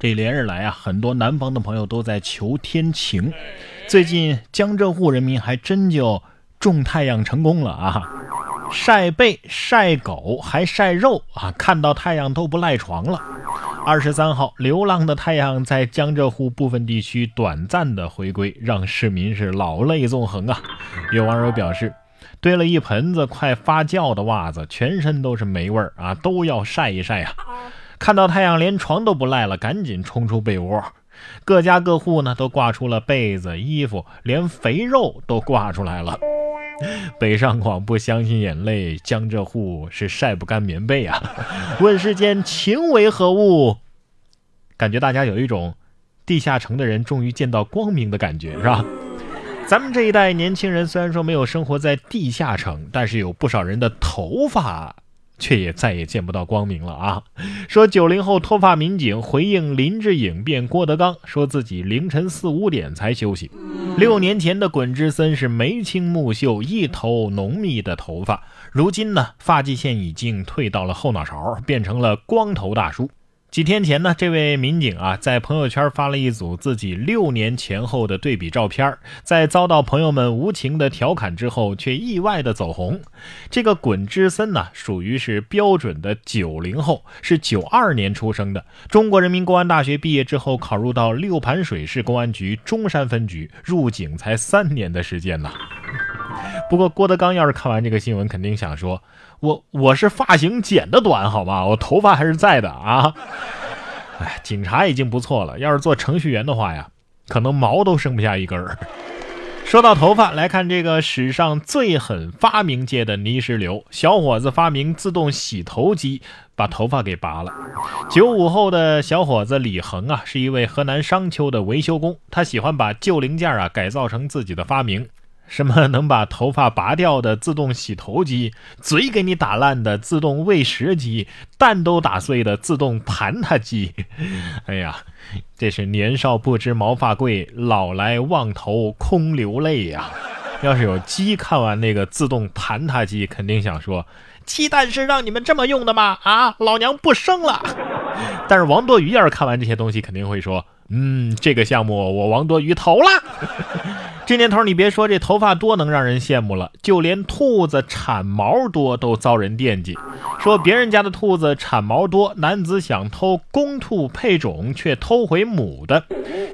这连日来啊，很多南方的朋友都在求天晴。最近江浙沪人民还真就种太阳成功了啊！晒被、晒狗，还晒肉啊！看到太阳都不赖床了。二十三号，流浪的太阳在江浙沪部分地区短暂的回归，让市民是老泪纵横啊！有网友表示，堆了一盆子快发酵的袜子，全身都是霉味儿啊，都要晒一晒啊！看到太阳，连床都不赖了，赶紧冲出被窝。各家各户呢都挂出了被子、衣服，连肥肉都挂出来了。北上广不相信眼泪，江浙沪是晒不干棉被啊！问世间情为何物？感觉大家有一种地下城的人终于见到光明的感觉，是吧？咱们这一代年轻人虽然说没有生活在地下城，但是有不少人的头发。却也再也见不到光明了啊！说九零后脱发民警回应林志颖变郭德纲，说自己凌晨四五点才休息。六年前的滚之森是眉清目秀，一头浓密的头发，如今呢，发际线已经退到了后脑勺，变成了光头大叔。几天前呢，这位民警啊，在朋友圈发了一组自己六年前后的对比照片，在遭到朋友们无情的调侃之后，却意外的走红。这个滚之森呢，属于是标准的九零后，是九二年出生的。中国人民公安大学毕业之后，考入到六盘水市公安局中山分局，入警才三年的时间呢。不过郭德纲要是看完这个新闻，肯定想说：“我我是发型剪的短，好吗？我头发还是在的啊。”哎，警察已经不错了，要是做程序员的话呀，可能毛都剩不下一根儿。说到头发，来看这个史上最狠发明界的泥石流，小伙子发明自动洗头机，把头发给拔了。九五后的小伙子李恒啊，是一位河南商丘的维修工，他喜欢把旧零件啊改造成自己的发明。什么能把头发拔掉的自动洗头机，嘴给你打烂的自动喂食机，蛋都打碎的自动盘它机？哎呀，这是年少不知毛发贵，老来望头空流泪呀！要是有鸡看完那个自动盘它机，肯定想说：鸡蛋是让你们这么用的吗？啊，老娘不生了！但是王多鱼要是看完这些东西，肯定会说：嗯，这个项目我王多鱼投了。这年头，你别说这头发多能让人羡慕了，就连兔子产毛多都遭人惦记。说别人家的兔子产毛多，男子想偷公兔配种，却偷回母的。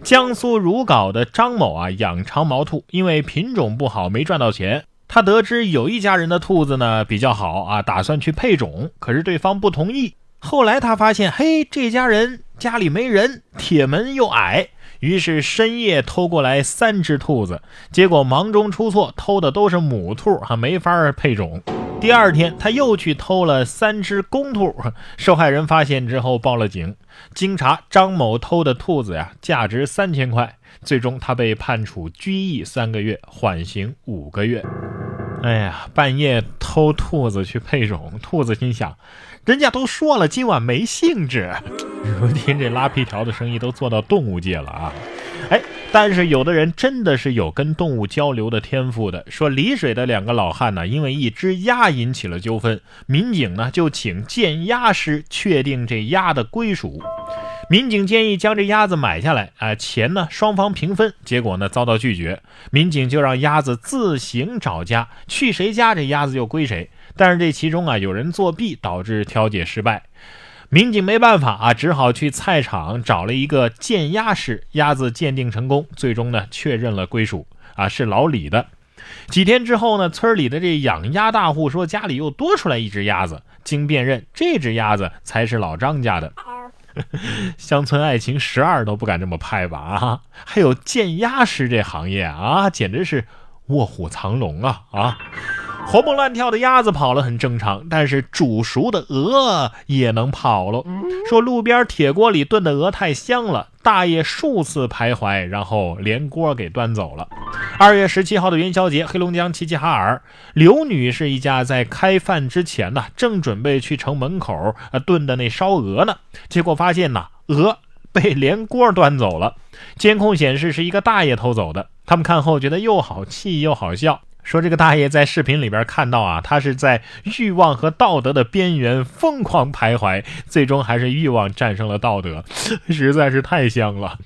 江苏如皋的张某啊，养长毛兔，因为品种不好，没赚到钱。他得知有一家人的兔子呢比较好啊，打算去配种，可是对方不同意。后来他发现，嘿，这家人家里没人，铁门又矮。于是深夜偷过来三只兔子，结果忙中出错，偷的都是母兔，还没法配种。第二天他又去偷了三只公兔，受害人发现之后报了警。经查，张某偷的兔子呀，价值三千块。最终他被判处拘役三个月，缓刑五个月。哎呀，半夜偷兔子去配种，兔子心想，人家都说了今晚没兴致。如今这拉皮条的生意都做到动物界了啊！哎，但是有的人真的是有跟动物交流的天赋的。说丽水的两个老汉呢，因为一只鸭引起了纠纷，民警呢就请鉴鸭师确定这鸭的归属。民警建议将这鸭子买下来，啊，钱呢双方平分，结果呢遭到拒绝。民警就让鸭子自行找家，去谁家这鸭子就归谁。但是这其中啊有人作弊，导致调解失败。民警没办法啊，只好去菜场找了一个鉴鸭师，鸭子鉴定成功，最终呢确认了归属，啊是老李的。几天之后呢，村里的这养鸭大户说家里又多出来一只鸭子，经辨认，这只鸭子才是老张家的。乡村爱情十二都不敢这么拍吧啊！还有鉴鸭师这行业啊，简直是卧虎藏龙啊啊！活蹦乱跳的鸭子跑了很正常，但是煮熟的鹅也能跑喽。说路边铁锅里炖的鹅太香了，大爷数次徘徊，然后连锅给端走了。二月十七号的元宵节，黑龙江齐齐哈尔刘女士一家在开饭之前呢，正准备去城门口啊炖的那烧鹅呢，结果发现呐，鹅被连锅端走了。监控显示是一个大爷偷走的。他们看后觉得又好气又好笑。说这个大爷在视频里边看到啊，他是在欲望和道德的边缘疯狂徘徊，最终还是欲望战胜了道德，实在是太香了。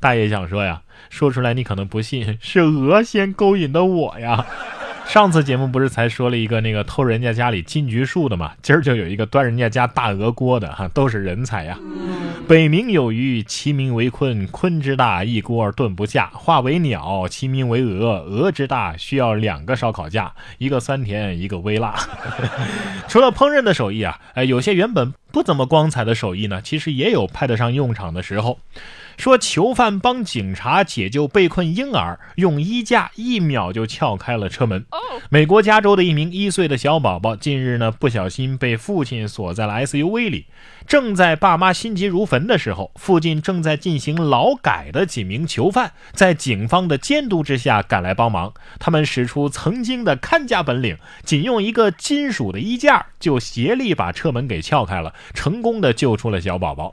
大爷想说呀，说出来你可能不信，是鹅先勾引的我呀。上次节目不是才说了一个那个偷人家家里金桔树的嘛？今儿就有一个端人家家大鹅锅的哈，都是人才呀。北冥有鱼，其名为鲲，鲲之大，一锅炖不下；化为鸟，其名为鹅，鹅之大，需要两个烧烤架，一个酸甜，一个微辣。除了烹饪的手艺啊，哎，有些原本不怎么光彩的手艺呢，其实也有派得上用场的时候。说囚犯帮警察解救被困婴儿，用衣架一秒就撬开了车门。美国加州的一名一岁的小宝宝，近日呢不小心被父亲锁在了 SUV 里，正在爸妈心急如焚的时候，附近正在进行劳改的几名囚犯，在警方的监督之下赶来帮忙。他们使出曾经的看家本领，仅用一个金属的衣架，就协力把车门给撬开了，成功的救出了小宝宝。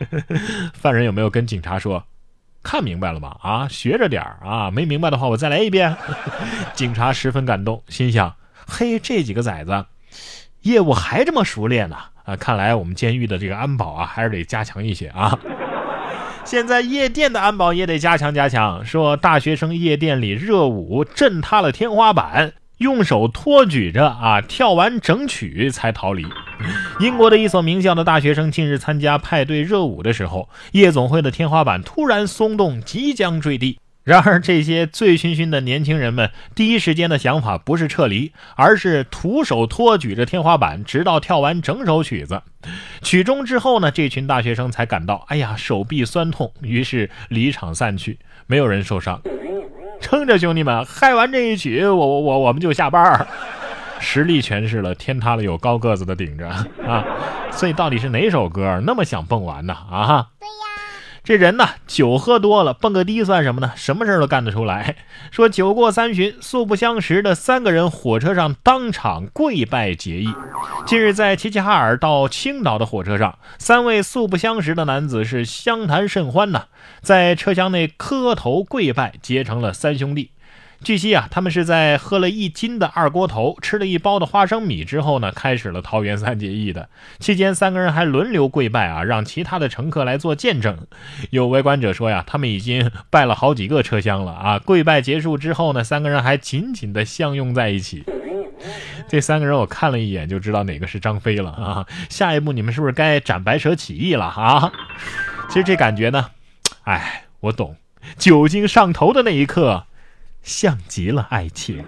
犯人有没有跟警察说？看明白了吗？啊，学着点儿啊！没明白的话，我再来一遍。警察十分感动，心想：嘿，这几个崽子，业务还这么熟练呢！啊，看来我们监狱的这个安保啊，还是得加强一些啊。现在夜店的安保也得加强加强。说大学生夜店里热舞，震塌了天花板。用手托举着啊，跳完整曲才逃离。英国的一所名校的大学生近日参加派对热舞的时候，夜总会的天花板突然松动，即将坠地。然而，这些醉醺醺的年轻人们第一时间的想法不是撤离，而是徒手托举着天花板，直到跳完整首曲子。曲终之后呢，这群大学生才感到，哎呀，手臂酸痛，于是离场散去，没有人受伤。撑着，兄弟们，嗨完这一曲，我我我我们就下班儿。实力诠释了天塌了有高个子的顶着啊！所以到底是哪首歌那么想蹦完呢？啊？这人呢，酒喝多了蹦个迪算什么呢？什么事都干得出来。说酒过三巡，素不相识的三个人火车上当场跪拜结义。近日在齐齐哈尔到青岛的火车上，三位素不相识的男子是相谈甚欢呐，在车厢内磕头跪拜，结成了三兄弟。据悉啊，他们是在喝了一斤的二锅头，吃了一包的花生米之后呢，开始了桃园三结义的。期间，三个人还轮流跪拜啊，让其他的乘客来做见证。有围观者说呀，他们已经拜了好几个车厢了啊。跪拜结束之后呢，三个人还紧紧的相拥在一起。这三个人我看了一眼就知道哪个是张飞了啊。下一步你们是不是该斩白蛇起义了啊？其实这感觉呢，哎，我懂，酒精上头的那一刻。像极了爱情。